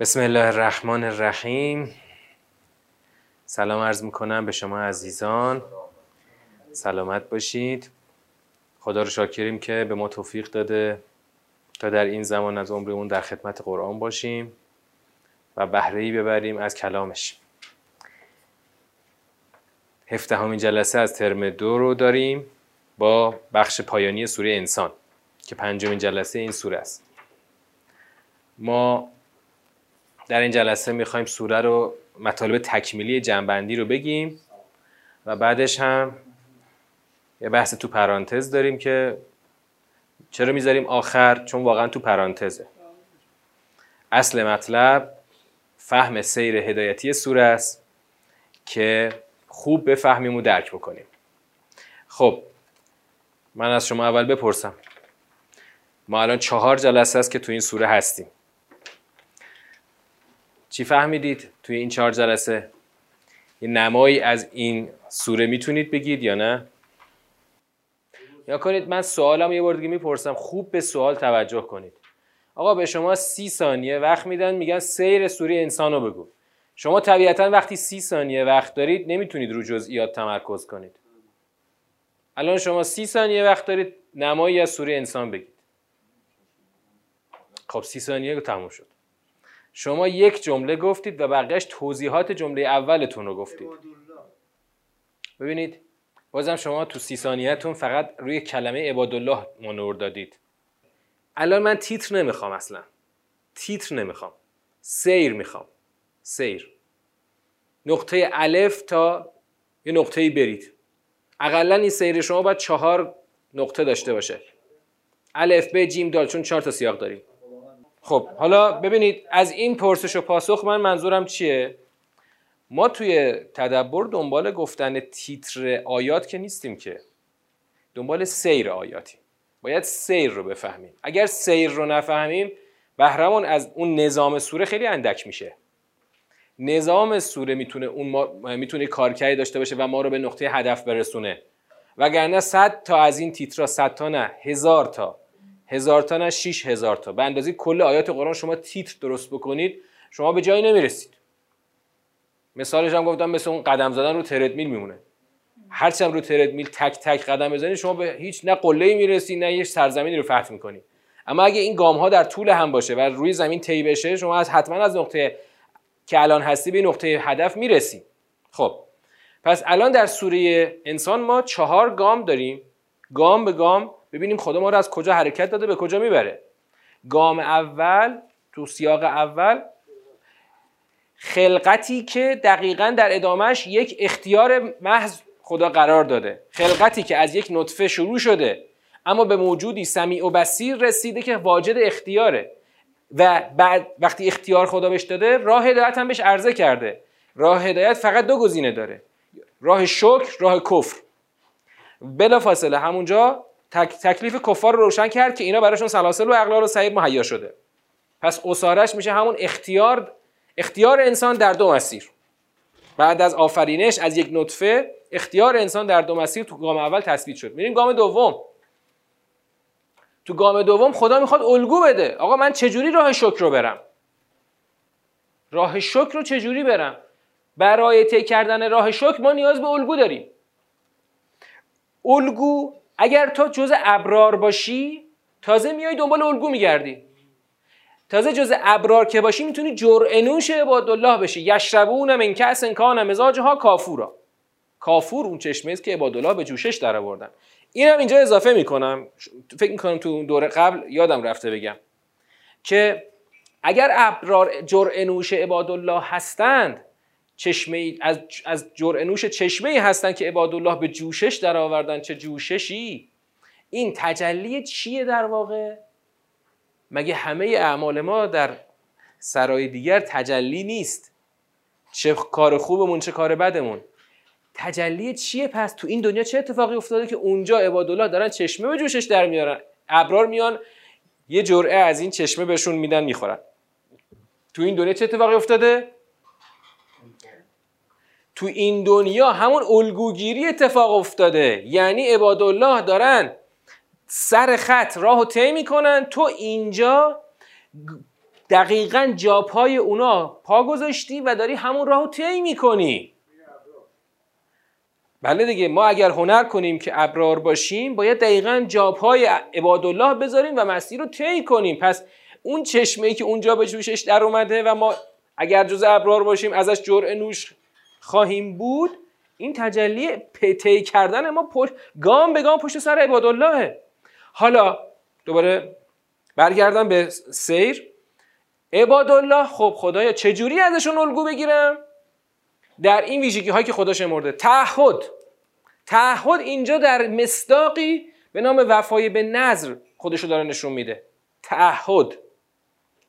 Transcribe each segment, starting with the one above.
بسم الله الرحمن الرحیم. سلام عرض می‌کنم به شما عزیزان. سلامت باشید. خدا رو شاکریم که به ما توفیق داده تا در این زمان از عمرمون در خدمت قرآن باشیم و بهره ببریم از کلامش. هفدهمین جلسه از ترم دو رو داریم با بخش پایانی سوره انسان که پنجمین جلسه این سوره است. ما در این جلسه می‌خوایم سوره رو مطالب تکمیلی جنبندی رو بگیم و بعدش هم یه بحث تو پرانتز داریم که چرا می‌ذاریم آخر؟ چون واقعا تو پرانتزه. اصل مطلب فهم سیر هدایتی سوره است که خوب بفهمیم و درک بکنیم. خب من از شما اول بپرسم. ما الان چهار جلسه است که تو این سوره هستیم. چی فهمیدید توی این چهار جلسه؟ یه نمایی از این سوره می‌تونید بگید یا نه؟ یا کنید من سوالم یه بار دیگه می‌پرسم خوب به سوال توجه کنید. آقا به شما سی ثانیه وقت میدن میگن سیر سوره انسان رو بگو. شما طبیعتا وقتی سی ثانیه وقت دارید نمی‌تونید رو جزئیات تمرکز کنید. الان شما سی ثانیه وقت دارید نمایی از سوره انسان بگید. خب سی ثانیه تموم شد. شما یک جمله گفتید و بقیهش توضیحات جمله اولتون رو گفتید. ببینید بازم شما تو سی ثانیهتون فقط روی کلمه عبادالله منور دادید. الان من تیتر نمی‌خوام اصلا. تیتر نمی‌خوام. سیر می‌خوام. سیر. نقطه الف تا یه نقطه برید. اقلا این سیر شما باید چهار نقطه داشته باشه. الف ب جیم دال چون چهار تا سیاق داریم. خب حالا ببینید از این پرسش و پاسخ من منظورم چیه؟ ما توی تدبر دنبال گفتن تیتر آیات که نیستیم که. دنبال سیر آیاتیم. باید سیر رو بفهمیم. اگر سیر رو نفهمیم بهرمون از اون نظام سوره خیلی اندک میشه. نظام سوره می‌تونه اون ما می‌تونه کارکردی داشته باشه و ما رو به نقطه هدف برسونه. وگرنه صد تا از این تیترا صد تا نه هزار تا. هزار تا نه شیش هزار تا. به اندازه کل آیات قرآن شما تیتر درست بکنید شما به جایی نمی‌رسید. مثالش هم گفتم مثل اون قدم زدن رو تردمیل میمونه. هرچی هم رو تردمیل تک تک قدم بزنید شما به هیچ نه قله می‌رسی نه یه سرزمینی رو فتح می‌کنید. اما اگه این گام ها در طول هم باشه و روی زمین طی بشه شما از حتما از نقطه که الان هستی به نقطه هدف می‌رسی. خب پس الان در سوره انسان ما چهار گام داریم. گام به گام ببینیم خدا ما رو از کجا حرکت داده به کجا می‌بره. گام اول تو سیاق اول خلقتی که دقیقا در ادامهش یک اختیار محض خدا قرار داده. خلقتی که از یک نطفه شروع شده اما به موجودی سمیع و بسیر رسیده که واجد اختیاره. و بعد وقتی اختیار خدا بهش داده راه هدایت هم بهش عرضه کرده. راه هدایت فقط دو گزینه داره. راه شکر راه کفر. بلا فاصله همونجا تک، تکلیف کفار رو روشن کرد که اینا براشون سلاسل و اقلال و سعیر مهیا شده. پس اسارش میشه همون اختیار اختیار انسان در دو مسیر. بعد از آفرینش از یک نطفه اختیار انسان در دو مسیر تو گام اول تثبیت شد. میریم گام دوم. تو گام دوم خدا می‌خواد الگو بده. آقا من چجوری راه شکر رو برم؟ راه شکر رو چجوری برم؟ برای طی کردن راه شکر ما نیاز به الگو داریم. الگو اگر تو جز ابرار باشی تازه میای دنبال الگو میگردی. تازه جز ابرار که باشی می‌تونی جرعنوش عبادالله بشی. یشربون من کأس کان مزاجها کافورا. کافور اون چشمه است که عبادالله به جوشش در آوردن اینم اینجا اضافه می‌کنم. فکر می‌کنم تو دوره قبل یادم رفته بگم که اگر ابرار جرعنوش عبادالله هستند چشمه از از جرعنوش چشمه هستند که عبادالله به جوشش در آوردن چه جوششی؟ این تجلی چیه در واقع؟ مگه همه اعمال ما در سرای دیگر تجلی نیست؟ چه کار خوبمون چه کار بدمون؟ تجلی چیه؟ پس تو این دنیا چه اتفاقی افتاده که اونجا عبادالله دارن چشمه به جوشش در میارن؟ ابرار میان یه جرعه از این چشمه بهشون میدن می‌خورن. تو این دنیا چه اتفاقی افتاده؟ تو این دنیا همون الگوگیری اتفاق افتاده. یعنی عبادالله دارن سر خط راه و طی می‌کنن. تو اینجا دقیقا جاپای اونا پا گذاشتی و داری همون راهو طی می‌کنی. بله دیگه ما اگر هنر کنیم که ابرار باشیم باید دقیقا جاپای عبادالله بذاریم و مسیر رو طی کنیم. پس اون چشمه که اونجا به جوشش در اومده و ما اگر جز ابرار باشیم ازش جرعه نوش خواهیم بود این تجلی طی کردن ما پشت گام به گام پشت سر عبادالله. حالا دوباره برگردم به سیر. عبادالله خب خدایا چجوری ازشون الگو بگیرم؟ در این ویژگی هایی که خدا شمرده. تعهد. تعهد اینجا در مصداقی به نام وفای به نظر خودشو داره نشون میده. تعهد.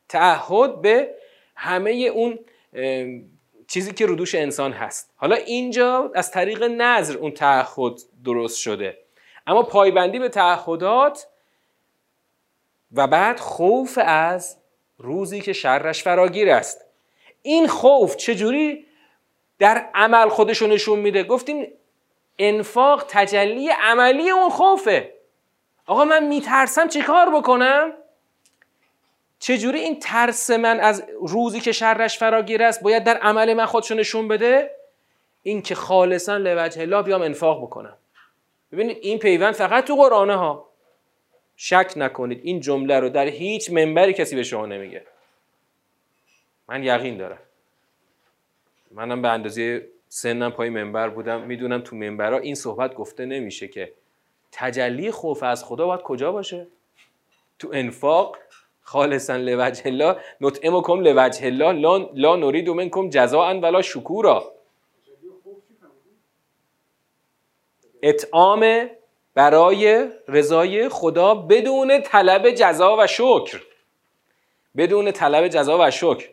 تعهد به همه اون چیزی که رودوش انسان هست. حالا اینجا از طریق نظر اون تعهد درست شده. اما پایبندی به تعهدات و بعد خوف از روزی که شرش فراگیر است. این خوف چجوری در عمل خودشو نشون میده؟ گفتیم انفاق تجلی عملی اون خوفه. آقا من میترسم چه کار بکنم؟ چجوری این ترس من از روزی که شرش فراگیر است باید در عمل من خودشو نشون بده؟ این که خالصا لوجه الله بیام انفاق بکنم. ببینید این پیوند فقط تو قرآنه ها. شک نکنید این جمله رو در هیچ منبری کسی به شما نمیگه. من یقین دارم. منم به اندازه سنم پای منبر بودم. می‌دونم تو منبرها این صحبت گفته نمیشه که تجلی خوف از خدا باید کجا باشه؟ تو انفاق خالصا لوجه الله. نطعمکم لوجه الله. لا, لا نرید منکم جزاء ولا شکورا. اطعام برای رضای خدا بدون طلب جزا و شکر. بدون طلب جزا و شکر.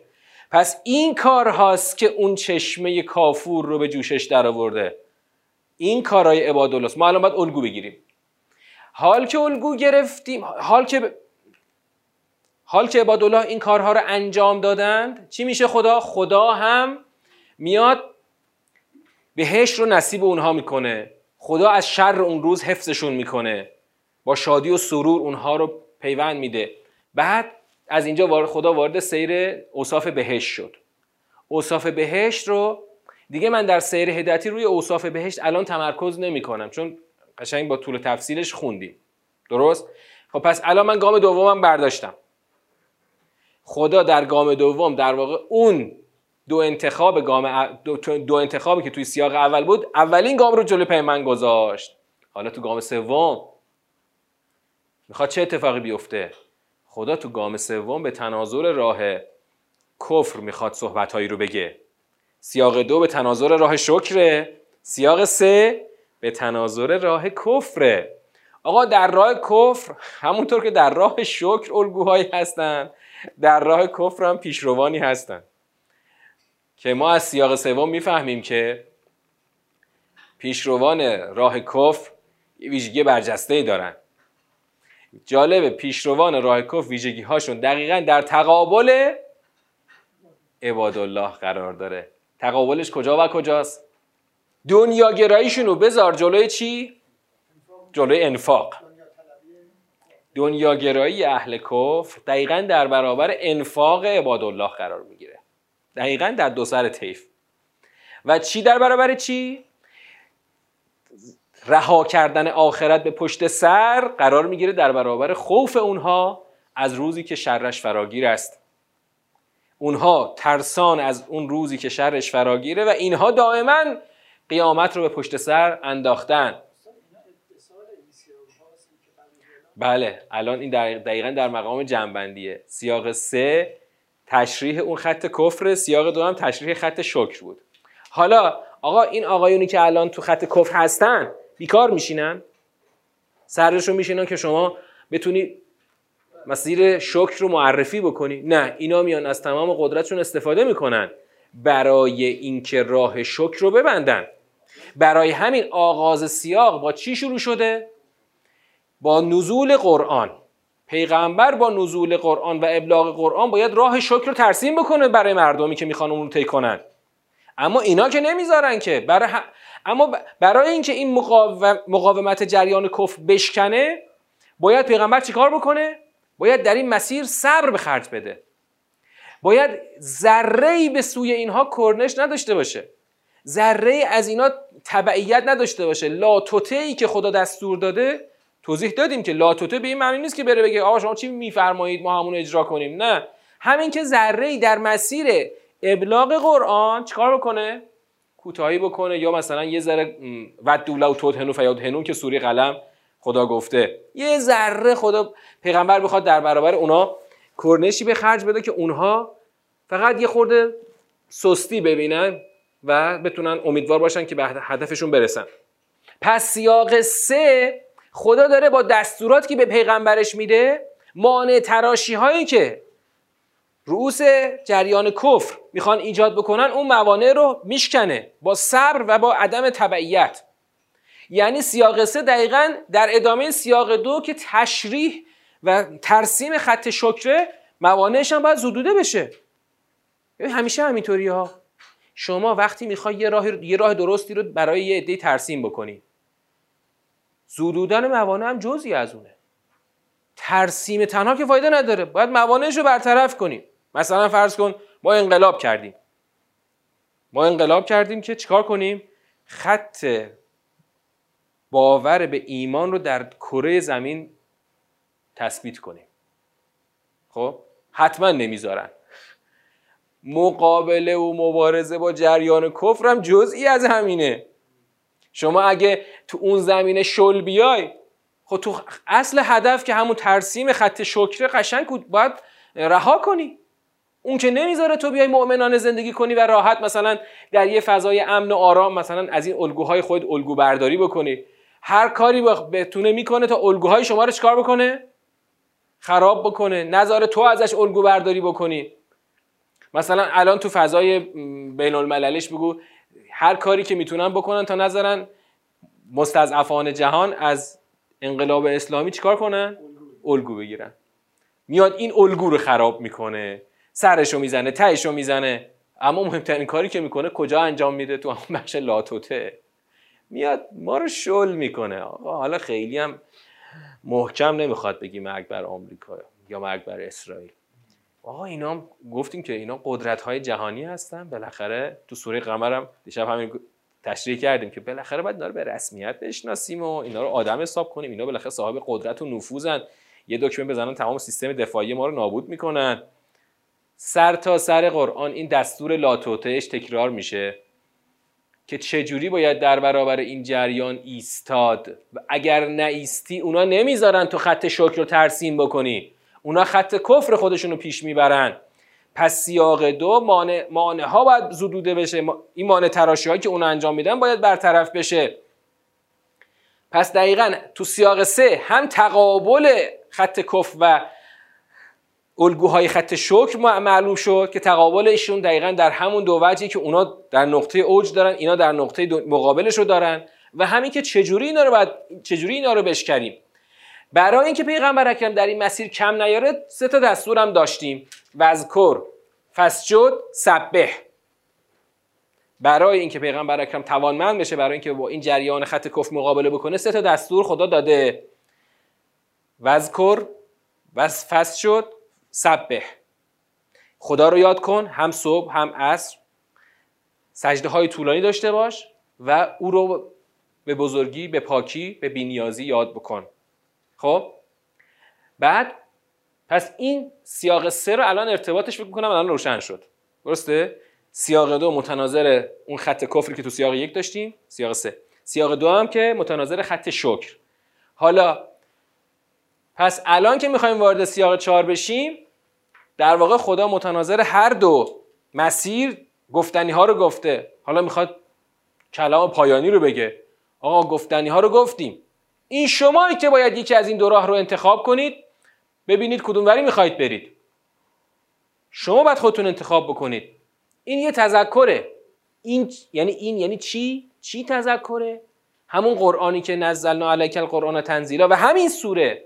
پس این کار هاست که اون چشمه کافور رو به جوشش در آورده. این کارهای عبادالله ما الان باید الگو بگیریم. حال که الگو گرفتیم حال که حال که عبادالله این کارها رو انجام دادند چی میشه خدا؟ خدا هم میاد بهش رو نصیب اونها می‌کنه. خدا از شر اون روز حفظشون می‌کنه. با شادی و سرور اونها رو پیوند میده. بعد از اینجا خدا وارد سیر اوصاف بهشت شد. اوصاف بهشت رو دیگه من در سیر هدایتی روی اوصاف بهشت الان تمرکز نمی کنم چون قشنگ با طول تفصیلش خوندیم. درست؟ خب پس الان من گام دومم برداشتم. خدا در گام دوم در واقع اون دو انتخاب گام دو, انتخابی که توی سیاق اول بود اولین گام رو جلو پیمن گذاشت. حالا تو گام سوم. می‌خواد چه اتفاقی بیفته؟ خدا تو گام سوم به تناظر راه کفر می‌خواد صحبتهایی رو بگه. سیاق دو به تناظر راه شکره. سیاق سه به تناظر راه کفره. آقا در راه کفر همونطور که در راه شکر الگوهایی هستن در راه کفر هم پیشروانی هستن. که ما از سیاق سوم می‌فهمیم که پیشروان راه کفر ویژگی برجسته ای دارن. جالبه پیشروان راه کفر ویژگی هاشون دقیقا در تقابل عبادالله قرار داره. تقابلش کجا و کجاست؟ دنیا گراییشون رو بذار جلوی چی؟ جلوی انفاق. دنیاگرایی اهل کفر دقیقا در برابر انفاق عبادالله قرار می‌گیره. دقیقا در دو سر طیف. و چی در برابر چی؟ رها کردن آخرت به پشت سر قرار می‌گیره در برابر خوف اونها از روزی که شرش فراگیر است. اونها ترسان از اون روزی که شرش فراگیره و اینها دائما قیامت رو به پشت سر انداختن. بله الان این دقیقا در مقام جنبندیه. سیاق سه تشریح اون خط کفر سیاق دو هم تشریح خط شکر بود. حالا آقا این آقایونی که الان تو خط کفر هستن بیکار میشینن؟ سرشون میشینن که شما بتونی مسیر شکر رو معرفی بکنی. نه اینا میان از تمام قدرتشون استفاده می‌کنن برای اینکه راه شکر رو ببندن. برای همین آغاز سیاق با چی شروع شده؟ با نزول قرآن. پیغمبر با نزول قرآن و ابلاغ قرآن باید راه شکر رو ترسیم بکنه برای مردمی که می‌خوان اون رو طی کنن. اما اینا که نمی‌ذارن که برای اما برای اینکه این مقاومت جریان کفر بشکنه باید پیغمبر چیکار بکنه؟ باید در این مسیر صبر به خرج بده. باید ذره به سوی اینها کرنش نداشته باشه. ذره از اینا تبعیت نداشته باشه. لاتوته ای که خدا دستور داده توضیح دادیم که لاتوته به این معنی نیست که بره بگه آقا شما چی میفرمایید ما همون اجرا کنیم. نه. همین که ذره در مسیر ابلاغ قرآن چیکار بکنه؟ کوتاهی بکنه یا مثلا یه ذره ود و توت هنو فیاد هنون که سوری قلم خدا گفته. یه ذره خدا پیغمبر بخواد در برابر اونا کرنشی به خرج بده که اونها فقط یه خورده سستی ببینن و بتونن امیدوار باشن که به هدفشون برسن. پس سیاق سه خدا داره با دستورات که به پیغمبرش میده مانع تراشی هایی که رؤوس جریان کفر می‌خوان ایجاد بکنن اون موانع رو میشکنه با صبر و با عدم تبعیت. یعنی سیاق سه دقیقا در ادامه سیاق دو که تشریح و ترسیم خط شکره موانعش هم باید زدوده بشه. همیشه همینطوری ها شما وقتی می‌خوای یه راه, یه راه درستی رو برای یه عده ترسیم بکنی زدودن موانع هم جزی از اونه. ترسیم تنها که فایده نداره. باید موانعش رو برطرف کنیم. مثلا فرض کن ما انقلاب کردیم. ما انقلاب کردیم که چیکار کنیم؟ خط باور به ایمان رو در کره زمین تثبیت کنیم. خب؟ حتما نمی‌ذارن. مقابله و مبارزه با جریان کفر هم جزئی از همینه. شما اگه تو اون زمینه شل بیای خب تو اصل هدف که همون ترسیم خط شکر قشنگ باید رها کنی. اون که نمی‌ذاره تو بیای مؤمنانه زندگی کنی و راحت مثلا در یه فضای امن و آرام مثلا از این الگوهای خود الگو برداری بکنی. هر کاری بتونه می‌کنه تا الگوهای شما رو چکار بکنه؟ خراب بکنه. نذاره تو ازش الگو برداری بکنی. مثلا الان تو فضای بین المللش بگو هر کاری که می‌تونن بکنن تا نذارن مستضعفان جهان از انقلاب اسلامی چیکار کنن؟ الگو بگیرن. میاد این الگو رو خراب می‌کنه سرشو می‌زنه تهشو می‌زنه. اما مهمترین کاری که می‌کنه کجا انجام میده؟ تو همون بخش لاتوته. میاد ما رو شل می‌کنه. حالا خیلی هم محکم نمی‌خواد بگی مرگ بر آمریکا یا مرگ بر اسرائیل. آقا اینا گفتیم که اینا قدرت های جهانی هستن. بالاخره تو سوره قمر هم دیشب همین تشریح کردیم که بالاخره باید اینا رو به رسمیت بشناسیم و اینا رو آدم حساب کنیم. اینا بالاخره صاحب قدرت و نفوذن. یه دکمه بزنن تمام سیستم دفاعی ما رو نابود می‌کنن. سر تا سر قرآن این دستور لاتوتهش تکرار میشه که چجوری باید در برابر این جریان ایستاد؟ و اگر ایستی اونا نمی‌ذارن تو خط شکر رو ترسیم بکنی. اونا خط کفر خودشون رو پیش می‌برن. پس سیاق دو مانع, مانع ها باید زدوده بشه. این مانع تراشی که اونا انجام میدن باید برطرف بشه. پس دقیقا تو سیاق سه هم تقابل خط کفر و الگوهای خط شکر معلوم شد که تقابل ایشون دقیقا در همون دو وجهی که اونا در نقطه اوج دارن اینا در نقطه مقابلش رو دارن. و همین که چجوری اینا رو باید چجوری اینا رو بشکنیم؟ برای اینکه پیغمبر اکرم در این مسیر کم نیاره سه تا دستورم داشتیم. وذکر فسجد سبح. برای اینکه پیغمبر اکرم توانمند بشه برای اینکه با این جریان خط کف مقابله بکنه سه تا دستور خدا داده. وذکر و فسجد سبح. خدا رو یاد کن هم صبح هم عصر. سجده های طولانی داشته باش و او رو به بزرگی به پاکی به بینیازی یاد بکن. خب؟ بعد پس این سیاق سه رو الان ارتباطش فکر کنم الان روشن شد. درسته؟ سیاق دو متناظر اون خط کفری که تو سیاق یک داشتیم سیاق سه. سیاق دو هم که متناظر خط شکر حالا پس الان که می‌خوایم وارد سیاق چهار بشیم در واقع خدا متناظر هر دو مسیر گفتنی ها رو گفته. حالا می‌خواد کلام پایانی رو بگه. آقا گفتنی ها رو گفتیم. این شمایی که باید یکی از این دو راه رو انتخاب کنید ببینید کدوم وری می‌خواهید برید. شما باید خودتون انتخاب بکنید. این یه تذکره. این یعنی این یعنی چی؟ چی تذکره؟ همون قرآنی که نزلنا علیک القرآن تنزیلا و همین سوره.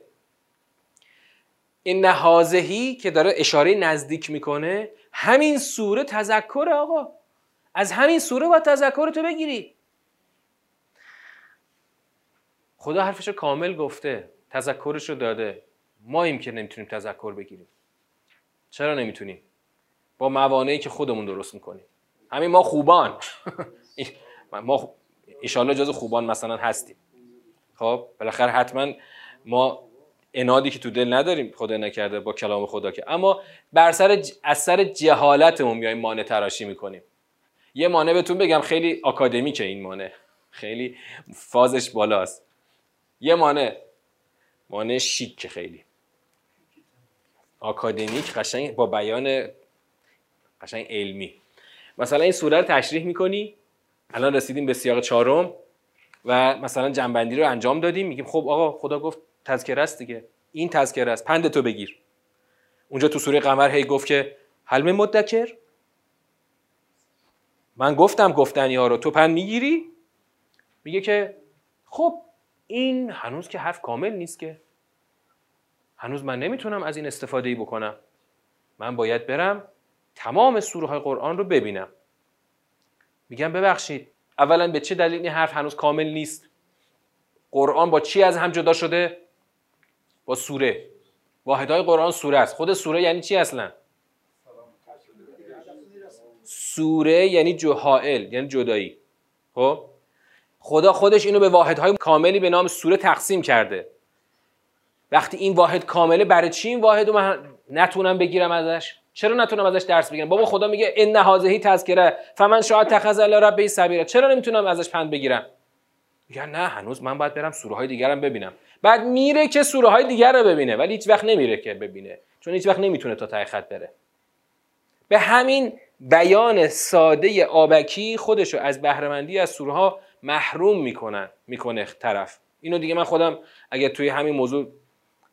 این نهازهی که داره اشاره نزدیک می‌کنه همین سوره تذکر آقا. از همین سوره باید تذکر تو بگیری. خدا حرفش رو کامل گفته تذکرش رو داده. ما ایم که نمی‌تونیم تذکر بگیریم. چرا نمی‌تونیم؟ با موانعی که خودمون درست می‌کنیم. همین ما خوبان. ما ایشالله جز خوبان مثلا هستیم. خب بالاخره حتما ما انادی که تو دل نداریم خدا نکرده با کلام خدا که. اما بر سر از سر جهالتمون میایم مانع تراشی می‌کنیم. یه مانع بهتون بگم خیلی آکادمیکه این مانع. خیلی فازش بالاست. یه مانع مانع شیک خیلی. آکادمیک قشنگ با بیان قشنگ علمی. مثلا این سوره رو تشریح می‌کنی الان رسیدیم به سیاق چهارم و مثلا جنبندی رو انجام دادیم. میگیم خب آقا خدا گفت تذکره است دیگه. این تذکره است. پند تو بگیر. اونجا تو سوره قمر هی گفت که حلم مدکر. من گفتم گفتنی ها رو. تو پند می‌گیری؟ میگه که خب این هنوز که حرف کامل نیست که. هنوز من نمی‌تونم از این استفاده ای بکنم. من باید برم تمام سوره های قرآن رو ببینم. میگم ببخشید اولا به چه دلیل این حرف هنوز کامل نیست؟ قرآن با چی از هم جدا شده؟ با سوره. واحدهای قرآن سوره است. خود سوره یعنی چی اصلا؟ سوره یعنی جهائل یعنی جدایی. خب؟ خدا خودش اینو به واحدهای کاملی به نام سوره تقسیم کرده. وقتی این واحد کامله برای چی این واحد رو من نتونم بگیرم ازش؟ چرا نتونم ازش درس بگیرم؟ بابا خدا میگه ان هذه تذکره فمن شاء تخذ الی ربه سبیلا چرا نمی‌تونم ازش پند بگیرم؟ میگن نه هنوز من باید برم سوره های دیگرم ببینم. بعد میره که سوره های دیگر رو ببینه ولی هیچ وقت نمیره که ببینه چون هیچ وقت نمی‌تونه تا ته خط بره. به همین بیان ساده آبکی خودشو از بهرهمندی از سوره محروم می‌کنن می‌کنه طرف. اینو دیگه من خودم اگه توی همین موضوع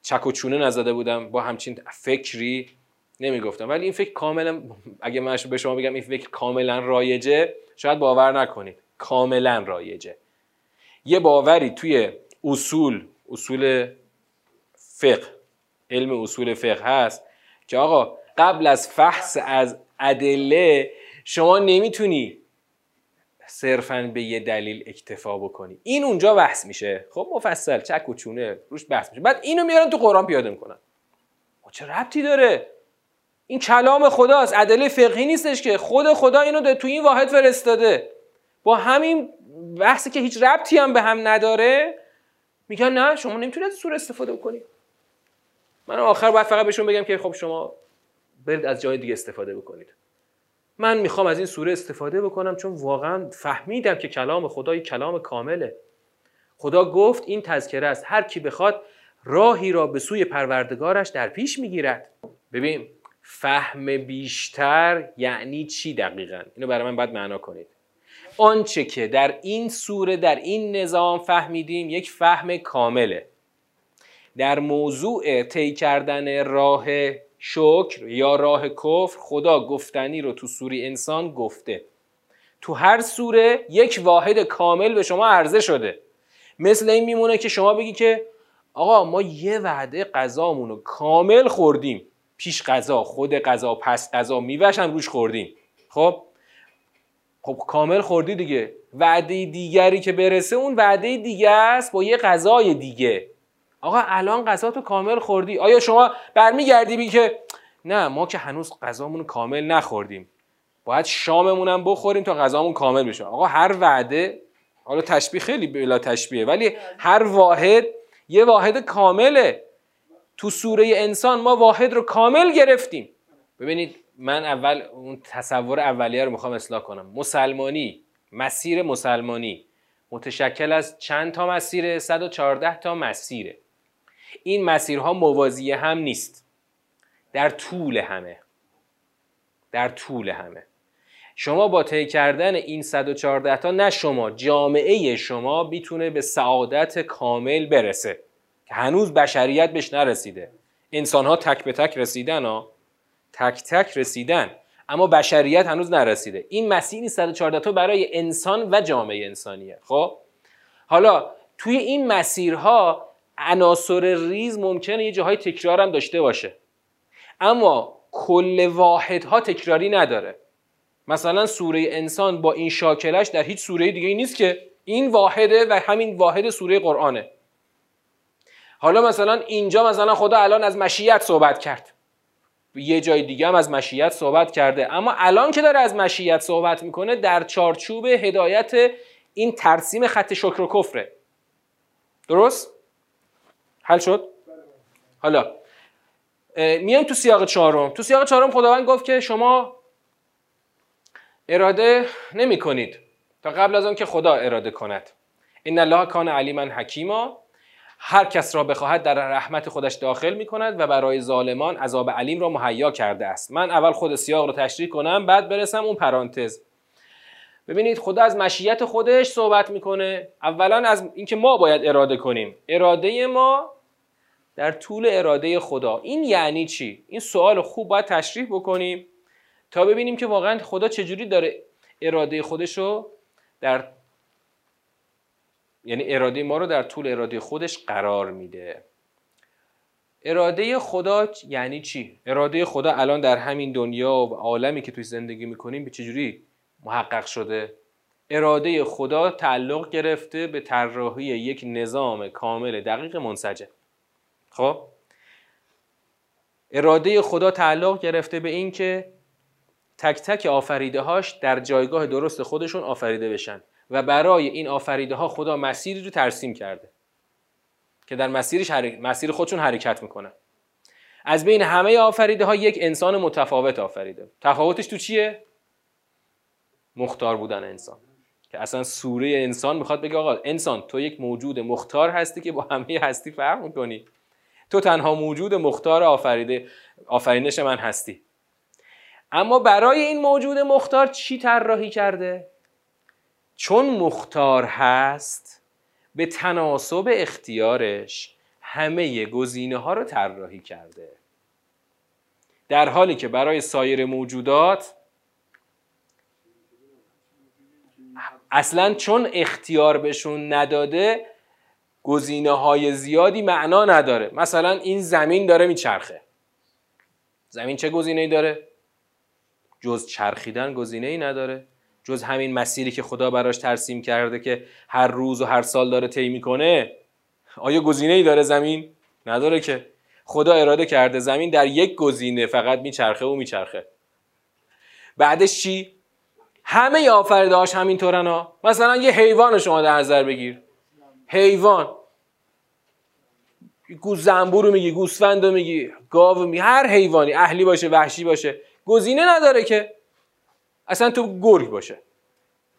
چک و چونه نزده بودم با همچین فکری نمی‌گفتم. ولی این فکر کاملا اگه من به شما بگم این فکر کاملا رایجه شاید باور نکنید. کاملا رایجه. یه باوری توی اصول اصول فقه علم اصول فقه هست که آقا قبل از فحص از ادله شما نمی‌تونی صرفا به یه دلیل اکتفا بکنی. این اونجا بحث میشه. خب مفصل چک و چونه روش بحث میشه. بعد اینو میارن تو قرآن پیاده می‌کنن چه ربطی داره؟ این کلام خداست. ادله فقهی نیستش که. خود خدا اینو تو این واحد فرستاده. با همین بحثی که هیچ ربطی هم به هم نداره میگن نه شما نمی‌تونید از سوره استفاده بکنید من آخر باید فقط بهشون بگم که خب شما برید از جای دیگه استفاده بکنید. من می‌خوام از این سوره استفاده بکنم چون واقعا فهمیدم که کلام خدا کلام کامله. خدا گفت این تذکره است. هر کی بخواد راهی را به سوی پروردگارش در پیش می‌گیرد. ببین فهم بیشتر یعنی چی دقیقا؟ اینو برای من باید معنا کنید. آنچه که در این سوره در این نظام فهمیدیم یک فهم کامله. در موضوع طی کردن راه شکر یا راه کفر خدا گفتنی رو تو سوری انسان گفته. تو هر سوره یک واحد کامل به شما عرضه شده. مثل این میمونه که شما بگی که آقا ما یه وعده غذامون رو کامل خوردیم. پیش غذا خود غذا پس غذا میوش هم روش خوردیم. خب؟ خب کامل خوردی دیگه. وعده دیگری که برسه اون وعده دیگه است با یه غذای دیگه. آقا الان غذا تو کامل خوردی. آیا شما برمیگردی بی که نه ما که هنوز غذامون کامل نخوردیم. باید شاممون هم بخوریم تا غذامون کامل بشه. آقا هر وعده حالا تشبیه خیلی بلا تشبیه ولی هر واحد یه واحد کامله. تو سوره انسان ما واحد رو کامل گرفتیم. ببینید من اول اون تصور اولیه رو می‌خوام اصلاح کنم. مسلمانی مسیر مسلمانی. متشکل از چند تا مسیر 114 تا مسیره. این مسیرها موازی هم نیست. در طول همه. در طول همه. شما با طی کردن این 114 تا نه شما جامعه شما می‌تونه به سعادت کامل برسه. که هنوز بشریت بهش نرسیده. انسان ها تک به تک رسیدن ها تک تک رسیدن. اما بشریت هنوز نرسیده. این مسیر 114 تا برای انسان و جامعه انسانیه. خب؟ حالا توی این مسیرها عناصر ریز ممکنه یه جاهای تکرار هم داشته باشه. اما کل واحدها تکراری نداره. مثلا سوره انسان با این شاکلش در هیچ سوره دیگه نیست که این واحده و همین واحد سوره قرآنه. حالا مثلا اینجا مثلا خدا الان از مشیت صحبت کرد. یه جای دیگه هم از مشیت صحبت کرده. اما الان که داره از مشیت صحبت می‌کنه در چارچوب هدایت این ترسیم خط شکر و کفره. درست؟ حل شد؟ حالا. میایم تو سیاق چهارم. تو سیاق چهارم خداوند گفت که شما اراده نمی کنید تا قبل از آن که خدا اراده کند. این الله کان علیما حکیما. هر کس را بخواهد در رحمت خودش داخل می کند و برای ظالمان عذاب علیم را مهیا کرده است. من اول خود سیاق رو تشریح کنم بعد برسم اون پرانتز. ببینید خدا از مشیت خودش صحبت می‌کنه. اولا از اینکه ما باید اراده کنیم. اراده ما در طول اراده خدا این یعنی چی این سوال خوب باید تشریح بکنیم تا ببینیم که واقعا خدا چجوری داره اراده خودش رو در یعنی اراده ما رو در طول اراده خودش قرار میده اراده خدا یعنی چی؟ اراده خدا الان در همین دنیا و عالمی که توی زندگی می‌کنیم به چجوری محقق شده؟ اراده خدا تعلق گرفته به طراحی یک نظام کامل دقیق منسجم خب؟ اراده خدا تعلق گرفته به این که تک تک آفریده هاش در جایگاه درست خودشون آفریده بشن و برای این آفریده ها خدا مسیری رو ترسیم کرده که در مسیرش مسیر خودشون حرکت می‌کنن. از بین همه آفریده ها یک انسان متفاوت آفریده. تفاوتش تو چیه؟ مختار بودن انسان. که اصلا سوره انسان می‌خواد بگه آقا انسان تو یک موجود مختار هستی که با همه هستی فرق می‌کنی. تو تنها موجود مختار آفریده آفرینش من هستی. اما برای این موجود مختار چی طراحی کرده؟ چون مختار هست به تناسب اختیارش همه گزینه ها رو طراحی کرده. در حالی که برای سایر موجودات اصلا چون اختیار بهشون نداده گزینه های زیادی معنا نداره. مثلا این زمین داره میچرخه. زمین چه گزینه ای داره؟ جز چرخیدن گزینه ای نداره. جز همین مسیری که خدا براش ترسیم کرده که هر روز و هر سال داره طی می‌کنه. آیا گزینه ای داره زمین؟ نداره که. خدا اراده کرده زمین در یک گزینه فقط میچرخه و میچرخه. بعدش چی؟ همه آفریدهاش همینطورن ها. مثلا یه حیوان شما در نظر بگیر. حیوان. گوز زنبور رو میگی گوسفند رو میگی گاو میگی هر حیوانی اهلی باشه وحشی باشه گزینه نداره که اصلا تو گرگ باشه.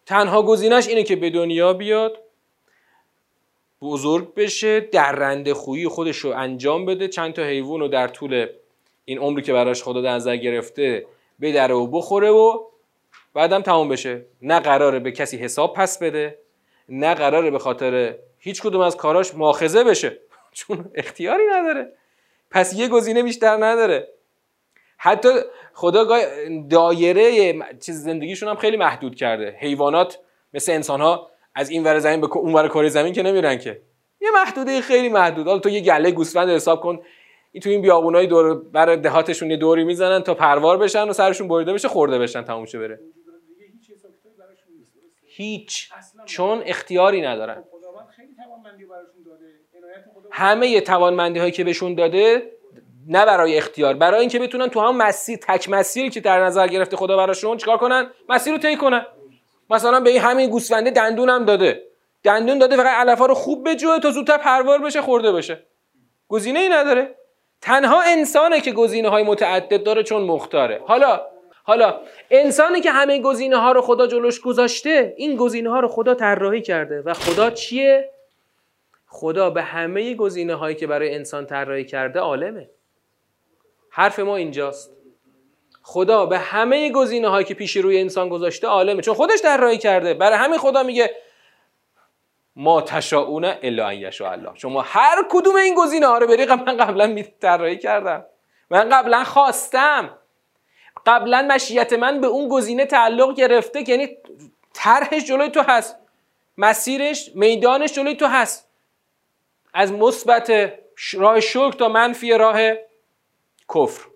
تنها گزینش اینه که به دنیا بیاد بزرگ بشه درنده خویی خودش رو انجام بده چند تا حیوان رو در طول این عمری که براش خدا در نظر گرفته بدره و بخوره و بعدم تمام بشه. نه قراره به کسی حساب پس بده نه قراره به خاطر هیچ کدوم از کاراش ماخذه بشه. چون اختیاری نداره. پس یه گزینه بیشتر نداره. حتی خدا دایره چیز زندگیشون هم خیلی محدود کرده. حیوانات مثل انسان ها از این ور زمین به اون ور کره زمین که نمیرن که. یه محدوده خیلی محدود. حالا تو یه گله گوسفند حساب کن. این تو این بیابونای دور بر دهاتشون یه دوری می‌زنن تا پروار بشن و سرشون بریده بشه خورده بشن تموم شه بره. هیچ چون اختیاری ندارن. همه توانمندی هایی که بهشون داده نه برای اختیار برای اینکه بتونن تو هم مسیر تک مسیری که در نظر گرفته خدا براشون چیکار کنن؟ مسیر رو طی کنن. مثلا به این همین گوسفنده دندون هم داده. دندون داده فقط علفا رو خوب بجوه تا زودتر پروار بشه خورده بشه. گزینه ای نداره. تنها انسانه که گزینه های متعدد داره چون مختاره. حالا حالا انسانی که همه گزینه ها رو خدا جلوش گذاشته این گزینه ها رو خدا طراحی کرده. و خدا چیه؟ خدا به همه گزینه هایی که برای انسان طراحی کرده عالمه. حرف ما اینجاست. خدا به همه گزینه هایی که پیش روی انسان گذاشته عالمه. چون خودش طراحی کرده. برای همین خدا میگه ما تشاؤون الا ان یشاء الله. شما هر کدوم این گزینه ها رو بری من قبلا طراحی کردم. من قبلا خواستم. قبلا مشیت من به اون گزینه تعلق گرفته. یعنی طرحش جلوی تو هست. مسیرش میدانش جلوی تو هست. از مثبت راه شکر تا منفی راه کفر.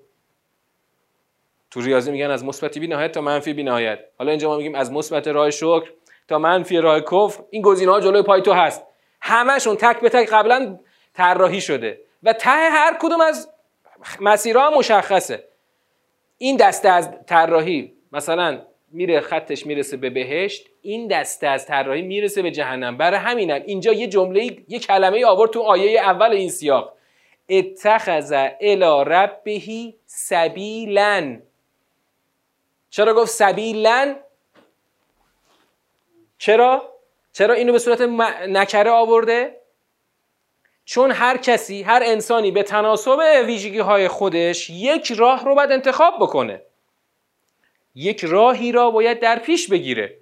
تو ریاضی میگن از مثبت بی نهایت تا منفی بی نهایت حالا اینجا ما میگیم از مثبت راه شکر تا منفی راه کفر. این گزینه ها جلوی پای تو هست. همشون تک به تک قبلا طراحی شده و ته هر کدوم از مسیرها مشخصه. این دسته از طراحی مثلا میره خطش می‌رسه به بهشت این دسته از طراحی می‌رسه به جهنم. برای همینم اینجا یه جمله یه کلمه آورد تو آیه اول این سیاق. اتخذ الی ربه سبیلا. چرا گفت سبیلا؟ چرا؟ چرا اینو به صورت نکره آورده؟ چون هر کسی هر انسانی به تناسب ویژگی های خودش یک راه رو باید انتخاب بکنه. یک راهی را باید در پیش بگیره.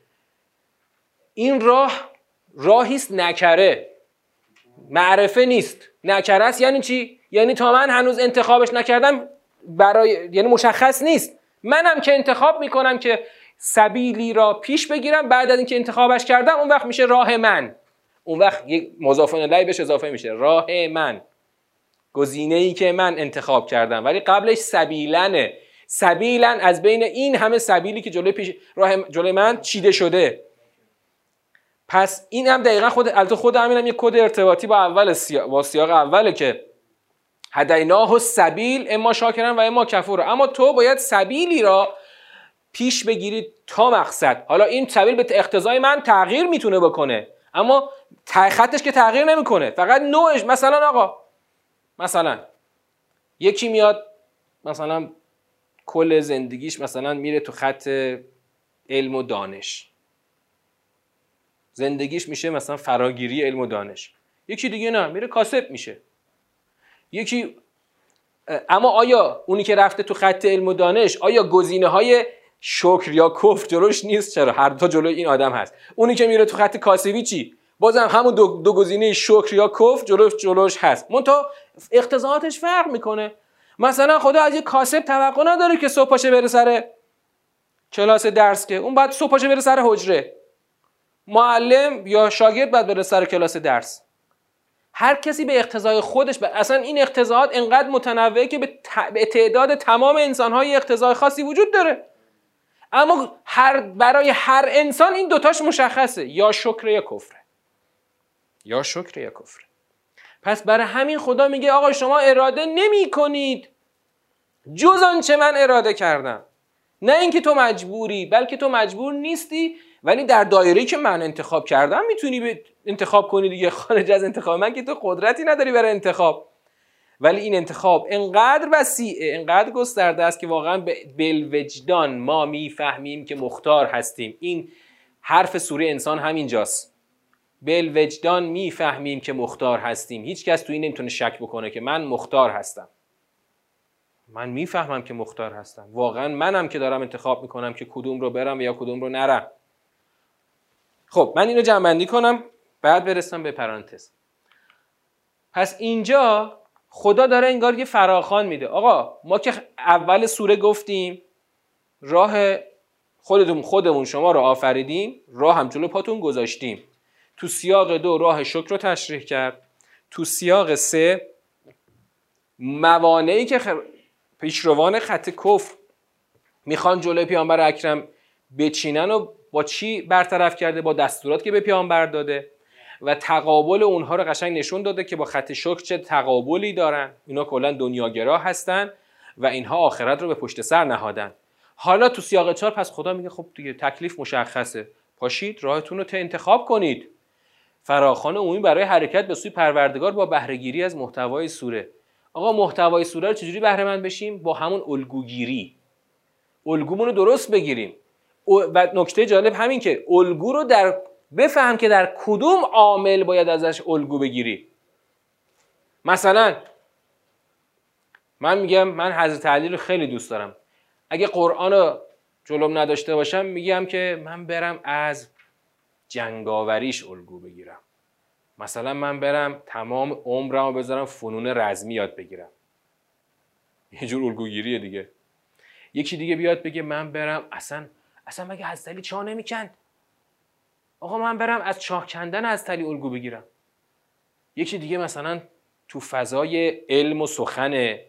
این راه راهی است نکره. معرفه نیست. نکره است یعنی چی؟ یعنی تا من هنوز انتخابش نکردم برای یعنی مشخص نیست. منم که انتخاب می‌کنم که سبیلی را پیش بگیرم بعد از اینکه انتخابش کردم اون وقت میشه راه من. اون وقت یک مضاف الیه بهش اضافه میشه. راه من. گزینه ای که من انتخاب کردم. ولی قبلش سبیلنه. سبیلن از بین این همه سبیلی که جلوی پیش راه جلوی من چیده شده. پس این هم دقیقا خود البته خود همین یک کد ارتباطی با اول سیاق با سیاق اوله که هدیناه و سبیل اما شاکرن و اما کفور. اما تو باید سبیلی را پیش بگیرید تا مقصد. حالا این سبیل به اقتضای من تغییر می‌تونه بکنه اما خطش که تغییر نمی‌کنه. فقط نوعش مثلا آقا مثلا یکی میاد مثلا کل زندگیش مثلا میره تو خط علم و دانش. زندگیش میشه مثلا فراگیری علم و دانش. یکی دیگه نه میره کاسب میشه. یکی اما آیا اونی که رفته تو خط علم و دانش آیا گزینه های شکر یا کفر جلوش نیست؟ چرا؟ هر دو جلوی این آدم هست. اونی که میره تو خط کاسبی چی؟ بازم همون دو, دو گزینه شکر یا کفر جلوش جلوش هست. منتها اقتضاعاتش فرق می‌کنه. مثلا خدا از یه کاسب توقع نداره که صبح پاشه بره سر کلاس درس که. اون بعد صبح پاشه بره سر حجره. معلم یا شاگرد باید بره سر کلاس درس. هر کسی به اقتضای خودش ب... اصلا این اقتضاعات انقدر متنوعه که به, به تعداد تمام انسانهای اقتضای خاصی وجود داره. اما هر برای هر انسان این دوتاش مشخصه. یا شکر یا کفره یا شکر یا کفر. پس برای همین خدا میگه آقا شما اراده نمی کنید جز آنچه من اراده کردم. نه اینکه تو مجبوری بلکه تو مجبور نیستی. ولی در دایره که من انتخاب کردم می‌تونی انتخاب کنی دیگه. خارج از انتخاب من که تو قدرتی نداری برای انتخاب. ولی این انتخاب انقدر وسیعه انقدر گسترده است که واقعا به بلوجدان ما می‌فهمیم که مختار هستیم. این حرف سوره انسان همینجاست. بلوجدان می‌فهمیم که مختار هستیم. هیچ کس تو این نمی‌تونه شک بکنه که من مختار هستم. من می‌فهمم که مختار هستم. واقعا منم که دارم انتخاب می‌کنم که کدوم رو برم یا کدوم رو نرم. خب من اینو جمع کنم بعد برسم به پرانتز. پس اینجا خدا داره انگار یه فراخان میده. آقا ما که اول سوره گفتیم راه خودمون خودمون شما رو آفریدیم راه هم جلو پاتون گذاشتیم. تو سیاق دو راه شکر رو تشریح کرد. تو سیاق سه موانعی که پیشروان خط کفر می‌خوان جلوی پیامبر اکرم بچینن و با چی برطرف کرده؟ با دستورات که به پیامبر داده. و تقابل اونها رو قشنگ نشون داده که با خط شکر چه تقابلی دارن. اینا کلا دنیاگرا هستن و اینها آخرت رو به پشت سر نهادن. حالا تو سیاق چهار پس خدا میگه خب دیگه تکلیف مشخصه. پاشید راهتون رو انتخاب کنید. فراخان عمومی برای حرکت به سوی پروردگار با بهرهگیری از محتوای سوره. آقا محتوای سوره رو چجوری بهره مند بشیم؟ با همون الگوگیری. الگومون رو درست بگیریم. و نکته جالب همین که الگو رو در بفهم که در کدوم عامل باید ازش الگو بگیری. مثلا من میگم من حضرت علی رو خیلی دوست دارم. اگه قرآن رو جلوم نداشته باشم میگم که من برم از جنگاوریش الگو بگیرم. مثلا من برم تمام عمرم رو بذارم فنون رزمی یاد بگیرم. یه جور الگوگیریه دیگه. یکی دیگه بیاد بگه من برم اصلا اصلا مگه از تلی چاه نمی‌کند؟ آقا من برم از چاه کندن از تلی الگو بگیرم. یکی دیگه مثلا تو فضای علم و سخنه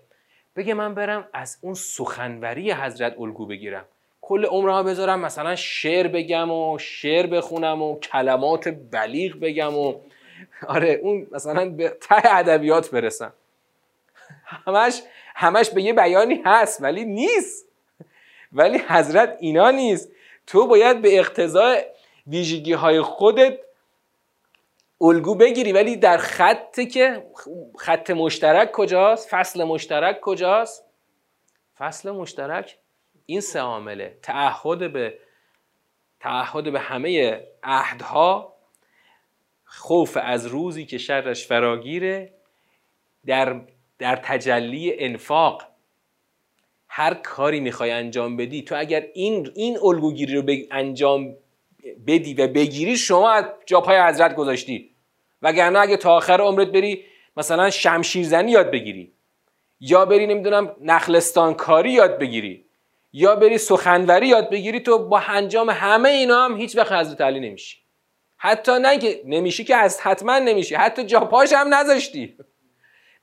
بگه من برم از اون سخنوری حضرت الگو بگیرم. کل عمرم بذارم مثلا شعر بگم و شعر بخونم و کلمات بلیغ بگم و آره اون مثلا به ته ادبیات برسم. همش همش به یه بیانی هست ولی نیست. ولی حضرت اینا نیست. تو باید به اقتضای ویژگی های خودت الگو بگیری ولی در خط که خط مشترک کجاست؟ فصل مشترک کجاست؟ فصل مشترک این سه عامله تعهد به تعهد به همه عهدها خوف از روزی که شرش فراگیره در, در تجلی انفاق. هر کاری می‌خوای انجام بدی تو اگر این این الگوگیری رو انجام بدی و بگیری شما از جاپای حضرت گذاشتی. وگرنه اگه تا آخر عمرت بری مثلا شمشیر زنی یاد بگیری. یا بری نمی‌دونم نخلستان کاری یاد بگیری. یا بری سخنوری یاد بگیری تو با انجام همه اینا هم هیچ وقت حضرت علی نمیشی. حتی نه که نمیشی که از حتما نمیشی حتی جاپاش هم نذاشتی.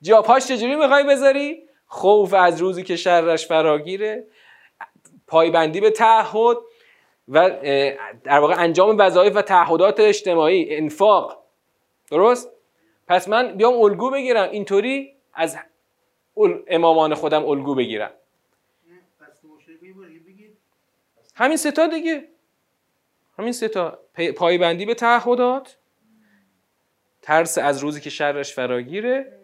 جاپاش چجوری می‌خوای بذاری؟ خوف از روزی که شرش فراگیره. پایبندی به تعهد و در واقع انجام وظایف و تعهدات اجتماعی انفاق. درست؟ پس من بیام الگو بگیرم. اینطوری از امامان خودم الگو بگیرم. همین ستا دیگه. همین ستا پایبندی به تعهدات. ترس از روزی که شرش فراگیره.